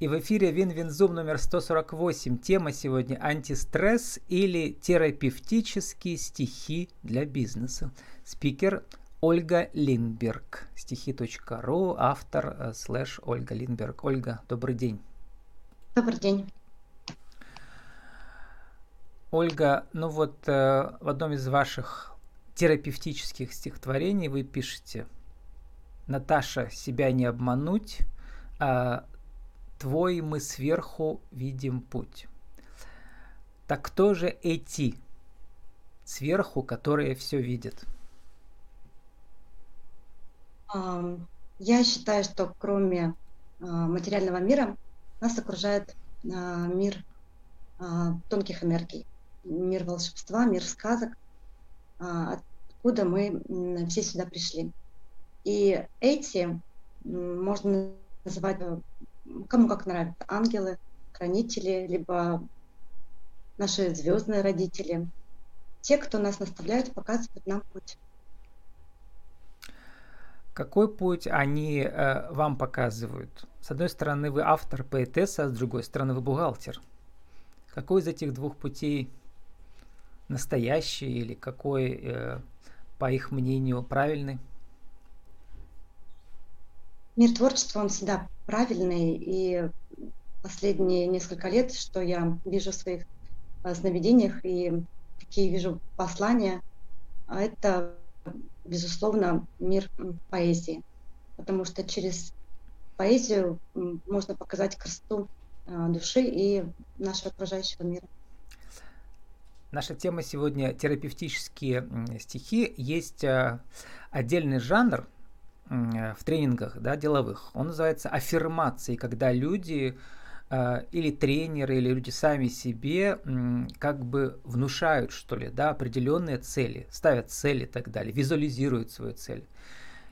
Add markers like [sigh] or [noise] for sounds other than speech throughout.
И в эфире Win-Win Zoom номер 148. Тема сегодня антистресс или терапевтические стихи для бизнеса. Спикер Ольга Линберг. Стихи.ру, автор э, слэш Ольга Линберг. Ольга, добрый день. Добрый день. Ольга, ну вот э, в одном из ваших терапевтических стихотворений вы пишете «Наташа, себя не обмануть, а твой мы сверху видим путь. Так кто же эти сверху, которые все видят? Я считаю, что кроме а, материального мира нас окружает а, мир а, тонких энергий, мир волшебства, мир сказок, откуда мы все сюда пришли. И эти можно называть кому как нравится, ангелы, хранители, либо наши звездные родители, те, кто нас наставляют, показывают нам путь. Какой путь они э, вам показывают? С одной стороны, вы автор, поэтесса, а с другой стороны, вы бухгалтер. Какой из этих двух путей настоящий или какой, э, по их мнению, правильный? Мир творчества, он всегда правильный, и последние несколько лет, что я вижу в своих э, сновидениях и какие вижу послания, это, безусловно, мир поэзии. Потому что через поэзию можно показать красоту э, души и нашего окружающего мира. Наша тема сегодня терапевтические стихи. Есть э, отдельный жанр – в тренингах да, деловых, он называется аффирмацией, когда люди э, или тренеры, или люди сами себе как бы внушают, что ли, да, определенные цели, ставят цели и так далее, визуализируют свою цель.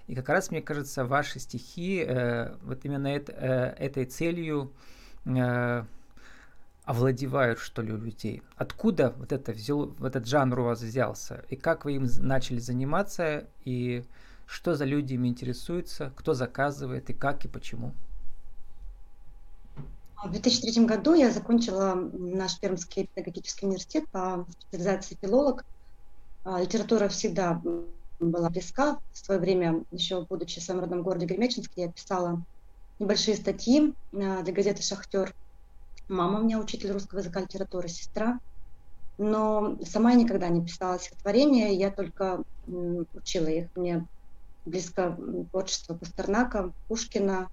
И как раз, мне кажется, ваши стихи э, вот именно это, этой целью овладевают, что ли, у людей. Откуда вот, это взял, вот этот жанр у вас взялся? И как вы им начали заниматься? И что за люди ими интересуются, кто заказывает и как и почему. В 2003 году я закончила наш Пермский педагогический университет по специализации филолог. А, литература всегда была близка. В свое время, еще будучи в своем родном городе Гремячинске, я писала небольшие статьи а, для газеты «Шахтер». Мама у меня учитель русского языка и литературы, сестра. Но сама я никогда не писала стихотворения, я только учила их. Мне близко творчество Пастернака, Пушкина,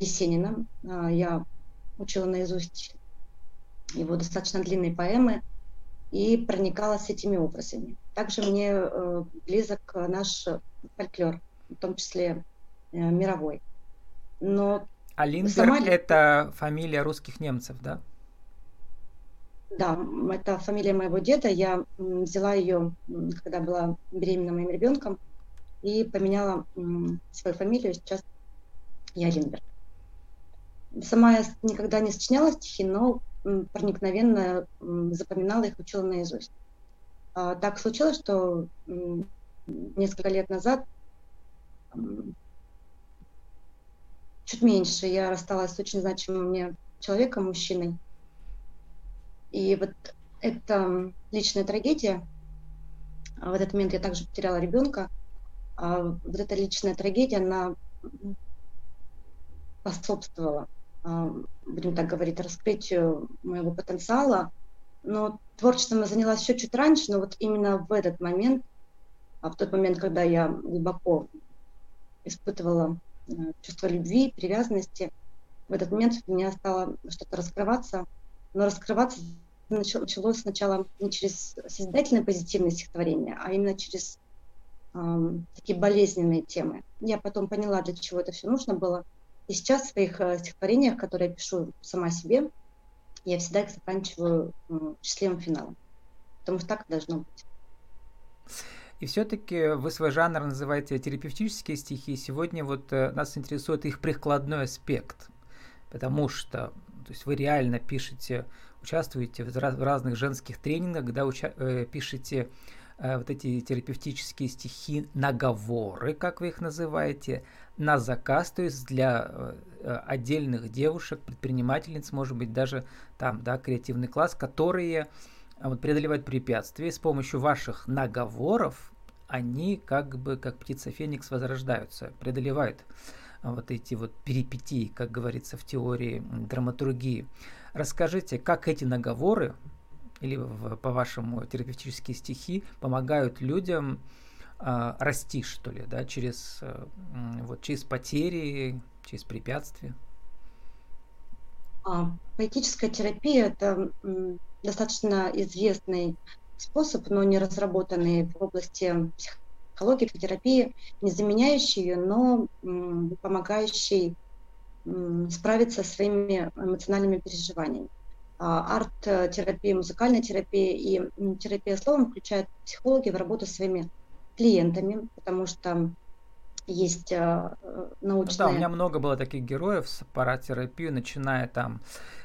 Есенина. А, я учила наизусть его достаточно длинные поэмы и проникалась этими образами. Также мне э, близок наш фольклор, в том числе э, мировой. Но а Линдберг сама... это фамилия русских немцев, да? Да, это фамилия моего деда. Я взяла ее, когда была беременна моим ребенком и поменяла свою фамилию. Сейчас я Линберг. Сама я никогда не сочиняла стихи, но проникновенно запоминала их, учила наизусть. А, так случилось, что несколько лет назад, чуть меньше, я рассталась с очень значимым мне человеком, мужчиной. И вот это личная трагедия. А в этот момент я также потеряла ребенка – вот эта личная трагедия, она способствовала, а, будем так говорить, раскрытию моего потенциала. Но творчеством я занялась еще чуть раньше, но вот именно в этот момент, а в тот момент, когда я глубоко испытывала э, чувство любви, привязанности, в этот момент у меня стало что-то раскрываться, но раскрываться началось сначала не через созидательное позитивное стихотворение, а именно через такие болезненные темы. Я потом поняла, для чего это все нужно было. И сейчас в своих э, стихотворениях, которые я пишу сама себе, я всегда их заканчиваю счастливым финалом. Потому что так должно быть. И все-таки вы свой жанр называете терапевтические стихи. Сегодня вот э, нас интересует их прикладной аспект. Потому что то есть вы реально пишете, участвуете в разных женских тренингах, когда уча- э, пишете э, вот эти терапевтические стихи, наговоры, как вы их называете, на заказ, то есть для э, э, отдельных девушек, предпринимательниц, может быть, даже там, да, креативный класс, которые вот, преодолевают препятствия с помощью ваших наговоров, они как бы как птица Феникс возрождаются, преодолевают вот эти вот перипетии, как говорится в теории драматургии. Расскажите, как эти наговоры или по-вашему терапевтические стихи помогают людям э, расти, что ли, да, через, э, вот, через потери, через препятствия? А, поэтическая терапия – это достаточно известный способ, но не разработанный в области психологии, терапии, не заменяющий ее, но помогающий справиться со своими эмоциональными переживаниями. А, арт-терапия, музыкальная терапия и терапия словом включают психологи в работу с своими клиентами, потому что есть научные... Ну да, у меня много было таких героев с паратерапию, начиная там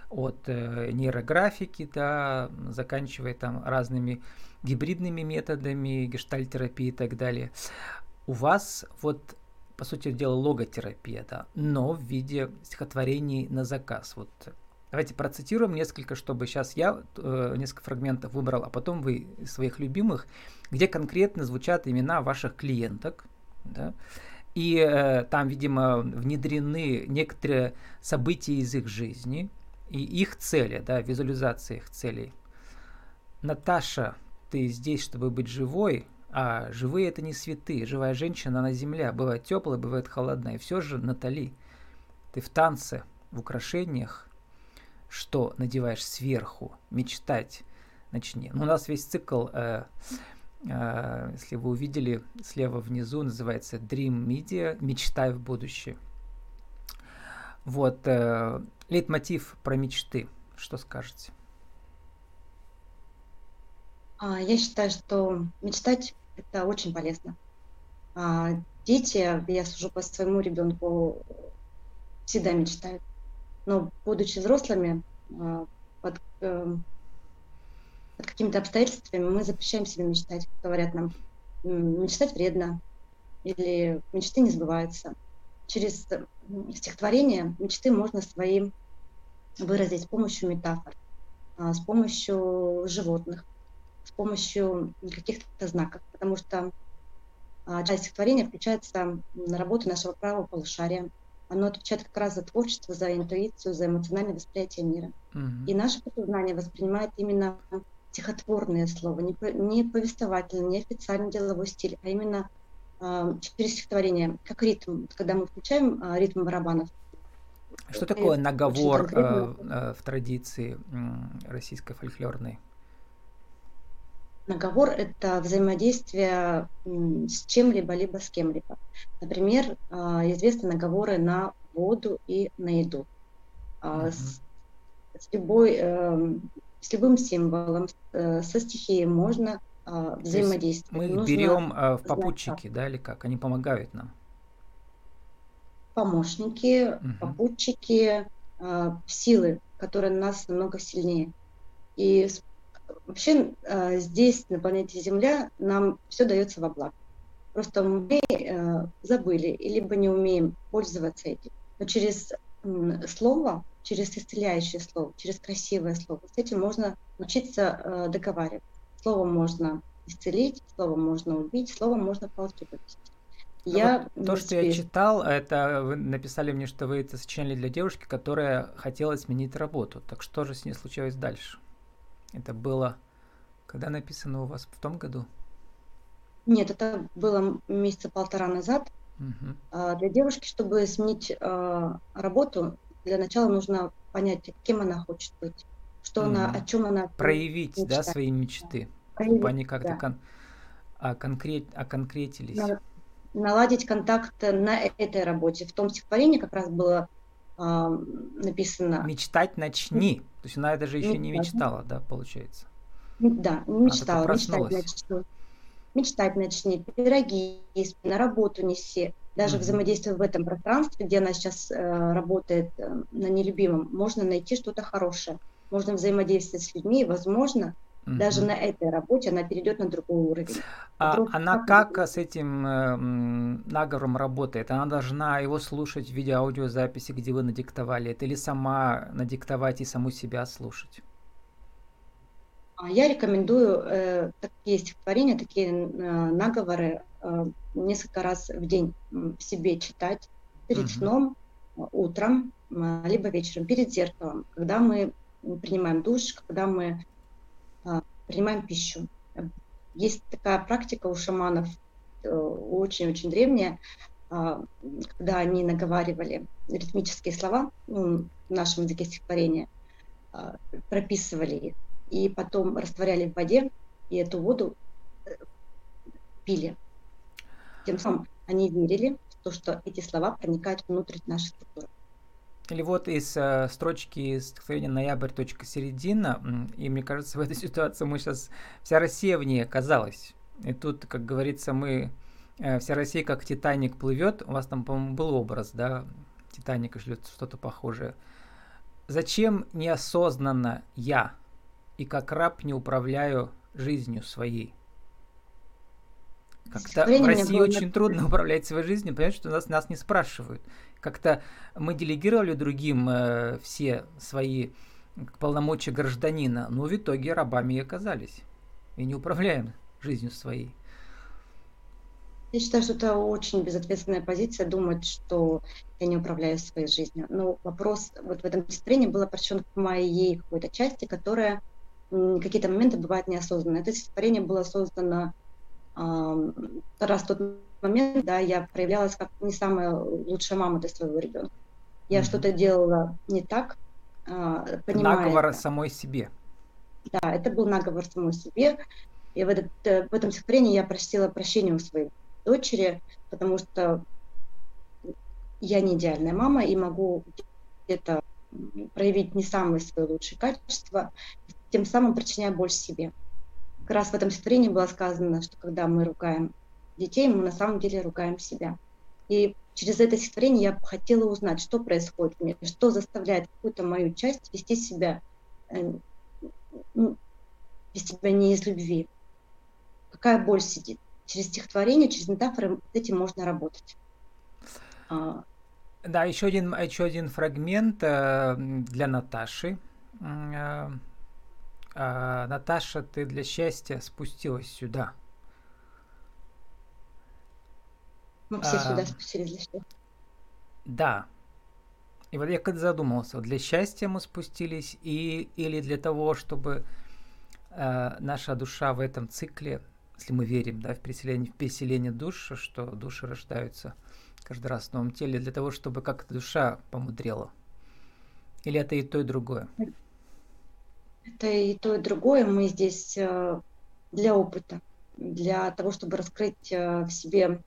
от э, нейрографики, да, заканчивая там разными гибридными методами, гештальтерапии и так далее. У вас вот, по сути дела, логотерапия, да, но в виде стихотворений на заказ. Вот давайте процитируем несколько, чтобы сейчас я э, несколько фрагментов выбрал, а потом вы своих любимых, где конкретно звучат имена ваших клиенток, да, и э, там, видимо, внедрены некоторые события из их жизни и их цели, да, визуализация их целей. Наташа ты здесь, чтобы быть живой, а живые это не святые. Живая женщина на земле бывает теплая, бывает холодная. И все же, Натали, ты в танце, в украшениях, что надеваешь сверху, мечтать начни. Ну, у нас весь цикл, э, э, если вы увидели слева внизу, называется Dream Media, мечтай в будущее. Вот, э, лейтмотив про мечты. Что скажете? А, я считаю, что мечтать – это очень полезно. А, дети, я сужу по своему ребенку, всегда мечтают. Но будучи взрослыми, а, под, эм, под какими-то обстоятельствами мы запрещаем себе мечтать. Говорят нам, мечтать вредно, или мечты не сбываются. Через стихотворение мечты можно свои выразить с помощью метафор, с помощью животных, с помощью каких-то знаков, потому что а, часть стихотворения включается на работу нашего правого полушария. Оно отвечает как раз за творчество, за интуицию, за эмоциональное восприятие мира. Mm-hmm. И наше подсознание воспринимает именно стихотворное слово, не, не повествовательный, не официальный деловой стиль, а именно э, через стихотворение, как ритм. Когда мы включаем э, ритм барабанов. Что такое наговор э, э, в традиции э, российской фольклорной? Наговор – это взаимодействие с чем-либо, либо с кем-либо. Например, а, известны наговоры на воду и на еду. Uh-huh. С, с, любой, эм, с любым символом, э, со стихией можно а, взаимодействовать. Мы их берем э, в попутчики, да, или как? Они помогают нам? Помощники, uh-huh. попутчики, силы, которые нас намного сильнее. И Вообще э, здесь, на планете Земля, нам все дается во благо. Просто мы э, забыли, либо не умеем пользоваться этим. Но через слово, через исцеляющее слово, через красивое слово, с этим можно учиться э, договаривать. Словом можно исцелить, словом можно убить, словом можно палки повести. Ну я вот то, что я читал, это вы написали мне, что вы это сочиняли для девушки, которая хотела сменить работу. Так что же с ней случилось дальше? Это было, когда написано у вас в том году? Нет, это было месяца полтора назад. Угу. Для девушки, чтобы сменить а, работу, для начала нужно понять, кем она хочет быть, что угу. она, о чем она проявить, да, свои мечты, проявить, чтобы они как-то да. кон, а, конкрет, оконкретились. Наладить контакт на этой работе. В том стихотворении как раз было написано. Мечтать начни. То есть она даже еще не мечтала, да, получается? Да, не мечтала. А, мечтать начни. Мечтать начни. Пироги на работу неси. Даже mm взаимодействуя в этом пространстве, где она сейчас э, работает э, на нелюбимом, можно найти что-то хорошее. Можно взаимодействовать с людьми, возможно, Угу. Даже на этой работе она перейдет на другой уровень. А Вдруг, она как, как с этим э, наговором работает? Она должна его слушать в виде аудиозаписи, где вы надиктовали это, или сама надиктовать и саму себя слушать? А я рекомендую э, такие стихотворения, такие э, наговоры э, несколько раз в день себе читать перед угу. сном, утром, э, либо вечером, перед зеркалом, когда мы принимаем душ, когда мы принимаем пищу. Есть такая практика у шаманов, э, очень-очень древняя, а, когда они наговаривали ритмические слова ну, в нашем языке стихотворения, а, прописывали их, и потом растворяли в воде, и эту воду э, пили. Тем самым они верили в то, что эти слова проникают внутрь нашей структуры. Или вот из э, строчки стихотворения «Ноябрь. Точка середина», и мне кажется, в этой [laughs] ситуации мы сейчас, вся Россия в ней оказалась. И тут, как говорится, мы, э, вся Россия как Титаник плывет, у вас там, по-моему, был образ, да, Титаника ждет что-то похожее. Зачем неосознанно я и как раб не управляю жизнью своей? Как-то в России очень трудно [laughs] управлять своей жизнью, понимаешь, что нас, нас не спрашивают. Как-то мы делегировали другим э, все свои полномочия гражданина, но в итоге рабами и оказались. И не управляем жизнью своей. Я считаю, что это очень безответственная позиция думать, что я не управляю своей жизнью. Но вопрос вот в этом стихотворении был обращен к моей какой-то части, которая какие-то моменты бывают неосознанно. Это стихотворение было создано раз в тот момент, да, я проявлялась как не самая лучшая мама для своего ребенка. Я mm-hmm. что-то делала не так, а, понимая Наговор это. самой себе. Да, это был наговор самой себе. И в, этот, э, в этом стихотворении я просила прощения у своей дочери, потому что я не идеальная мама и могу где-то проявить не самые свои лучшие качества, тем самым причиняя боль себе как раз в этом стихотворении было сказано, что когда мы ругаем детей, мы на самом деле ругаем себя. И через это стихотворение я хотела узнать, что происходит в мире, что заставляет какую-то мою часть вести себя, э, вести себя не из любви. Какая боль сидит. Через стихотворение, через метафоры с этим можно работать. А. Да, еще один, еще один фрагмент э, для Наташи. А, Наташа, ты для счастья спустилась сюда. Мы все а, сюда спустились для счастья. Да. И вот я когда задумался, для счастья мы спустились и, или для того, чтобы э, наша душа в этом цикле, если мы верим да, в, переселение, в переселение душ, что души рождаются каждый раз в новом теле, для того, чтобы как-то душа помудрела. Или это и то, и другое? Это и то, и другое. Мы здесь э, для опыта, для того, чтобы раскрыть э, в себе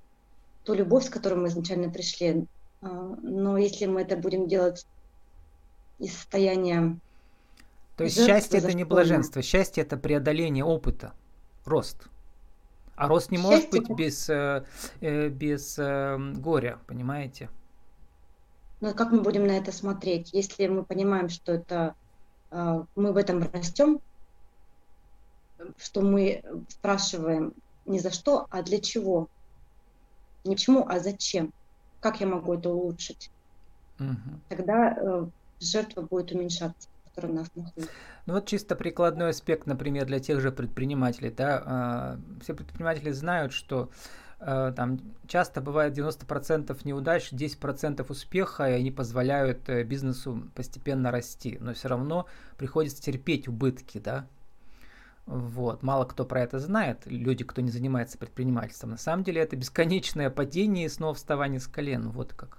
ту любовь, с которой мы изначально пришли. Э, но если мы это будем делать из состояния... То есть счастье это не блаженство, счастье это преодоление опыта, рост. А рост не счастье может быть без, без горя, понимаете? Но как мы будем на это смотреть? Если мы понимаем, что это мы в этом растем, что мы спрашиваем не за что, а для чего. Не почему, а зачем. Как я могу это улучшить? Угу. Тогда э, жертва будет уменьшаться, которая нас находит. Ну вот чисто прикладной аспект, например, для тех же предпринимателей. Да, э, все предприниматели знают, что там часто бывает 90% неудач, 10% успеха, и они позволяют э, бизнесу постепенно расти, но все равно приходится терпеть убытки, да, вот. Мало кто про это знает, люди, кто не занимается предпринимательством. На самом деле это бесконечное падение и снова вставание с колен. Вот как.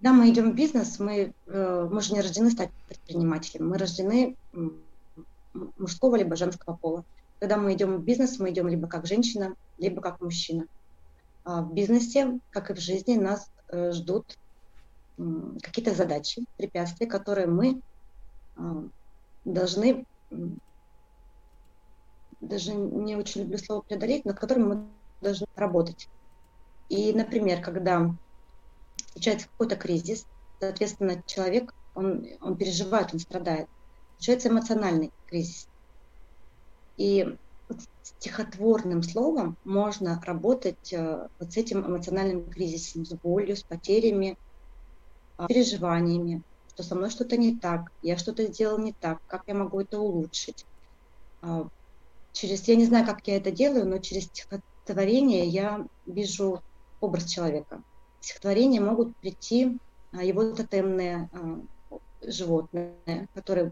Да, мы идем в бизнес, мы, э, мы же не рождены стать предпринимателем, мы рождены мужского либо женского пола. Когда мы идем в бизнес, мы идем либо как женщина, либо как мужчина. А в бизнесе, как и в жизни, нас э, ждут какие-то задачи, препятствия, которые мы э, должны, даже не очень люблю слово преодолеть, над которыми мы должны работать. И, например, когда случается какой-то кризис, соответственно, человек, он, он переживает, он страдает, случается эмоциональный кризис. И стихотворным словом можно работать э, вот с этим эмоциональным кризисом, с болью, с потерями, а, переживаниями, что со мной что-то не так, я что-то сделал не так, как я могу это улучшить. А, через, я не знаю, как я это делаю, но через стихотворение я вижу образ человека. В стихотворение могут прийти а, его тотемные животные, которые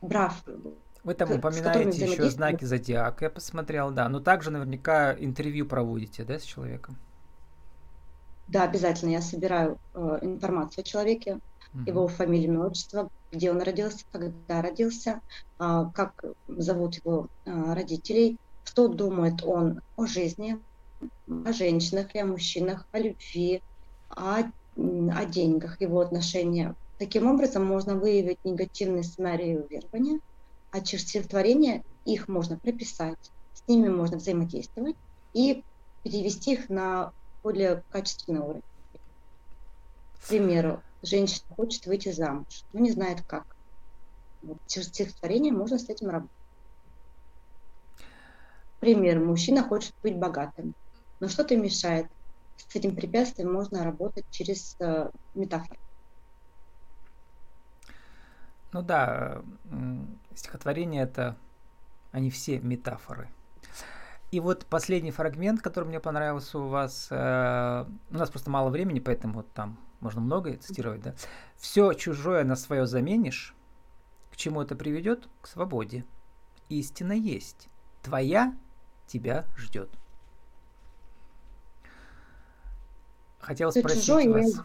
брав вы там упоминаете еще знаки зодиака, я посмотрел, да. Но также наверняка интервью проводите, да, с человеком? Да, обязательно. Я собираю э, информацию о человеке, угу. его фамилию, имя, отчество, где он родился, когда родился, э, как зовут его э, родителей, что думает он о жизни, о женщинах и о мужчинах, о любви, о, о деньгах, его отношения. Таким образом можно выявить негативный сценарий уверования – а через стихотворения их можно прописать, с ними можно взаимодействовать и перевести их на более качественный уровень. К примеру, женщина хочет выйти замуж, но не знает как. Вот, через стихотворение можно с этим работать. Пример, мужчина хочет быть богатым, но что-то мешает. С этим препятствием можно работать через э, метафоры. Ну да, стихотворение это, они все метафоры. И вот последний фрагмент, который мне понравился у вас, э, у нас просто мало времени, поэтому вот там можно многое цитировать, да. Все чужое на свое заменишь, к чему это приведет? К свободе. Истина есть. Твоя тебя ждет. Хотел спросить чужое вас.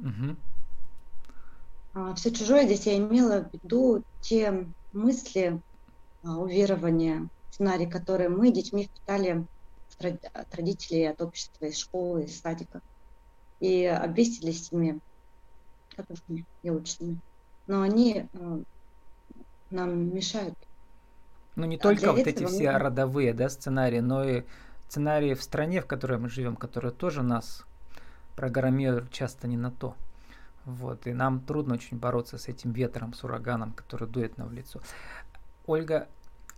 Угу. А, все чужое здесь я имела в виду те мысли, а, уверования, сценарии, которые мы детьми впитали от родителей, от общества, из школы, из садика. И обвесились ими катушками яблочными. Но они а, нам мешают. Ну не а только вот эти все родовые да, сценарии, но и сценарии в стране, в которой мы живем, которые тоже нас программируют часто не на то. Вот, и нам трудно очень бороться с этим ветром, с ураганом, который дует нам в лицо. Ольга,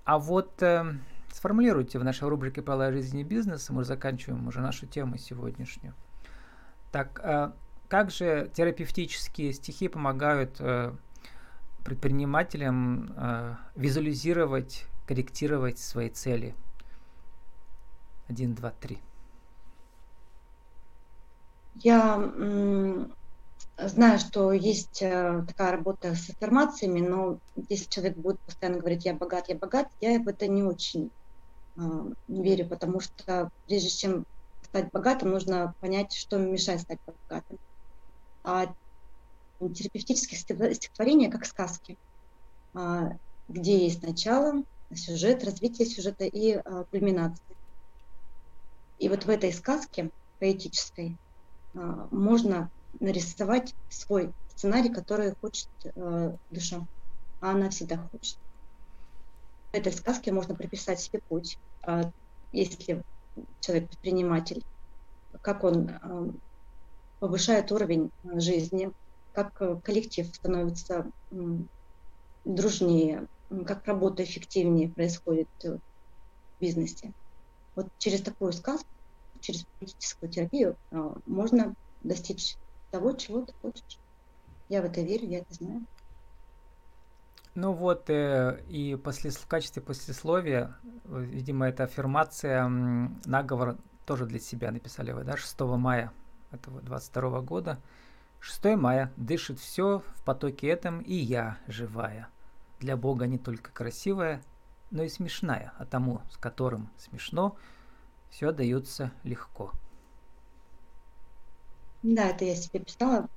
а вот э, сформулируйте в нашей рубрике «Правила жизни и бизнеса», мы заканчиваем уже нашу тему сегодняшнюю. Так, э, как же терапевтические стихи помогают э, предпринимателям э, визуализировать, корректировать свои цели? Один, два, три. Я знаю, что есть э, такая работа с аффирмациями, но если человек будет постоянно говорить «я богат, я богат», я в это не очень э, верю, потому что прежде чем стать богатым, нужно понять, что мешает стать богатым. А терапевтические стихотворения как сказки, э, где есть начало, сюжет, развитие сюжета и э, кульминация. И вот в этой сказке поэтической можно нарисовать свой сценарий, который хочет э, душа. А она всегда хочет. В этой сказке можно приписать себе путь. А если человек предприниматель, как он э, повышает уровень жизни, как э, коллектив становится э, дружнее, как работа эффективнее происходит в бизнесе. Вот через такую сказку, через политическую терапию э, можно достичь того, чего ты хочешь. Я в это верю, я это знаю. Ну вот, э, и после, в качестве послесловия, видимо, это аффирмация, наговор тоже для себя написали вы, да, 6 мая этого 22 года. 6 мая дышит все в потоке этом, и я живая. Для Бога не только красивая, но и смешная, а тому, с которым смешно, все дается легко. Да, это я себе писала.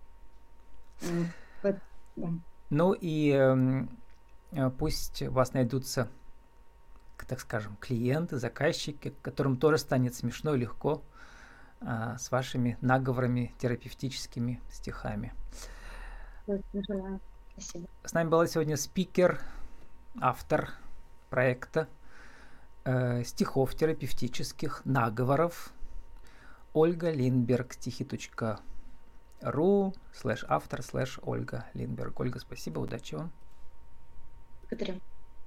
Ну и эм, э, пусть у вас найдутся, так скажем, клиенты, заказчики, которым тоже станет смешно и легко а, с вашими наговорами, терапевтическими стихами. Спасибо. С нами была сегодня спикер, автор проекта э, стихов терапевтических, наговоров Ольга Линберг, стихи.ру, слэш автор, слэш Ольга Линберг. Ольга, спасибо, удачи вам. Благодарю.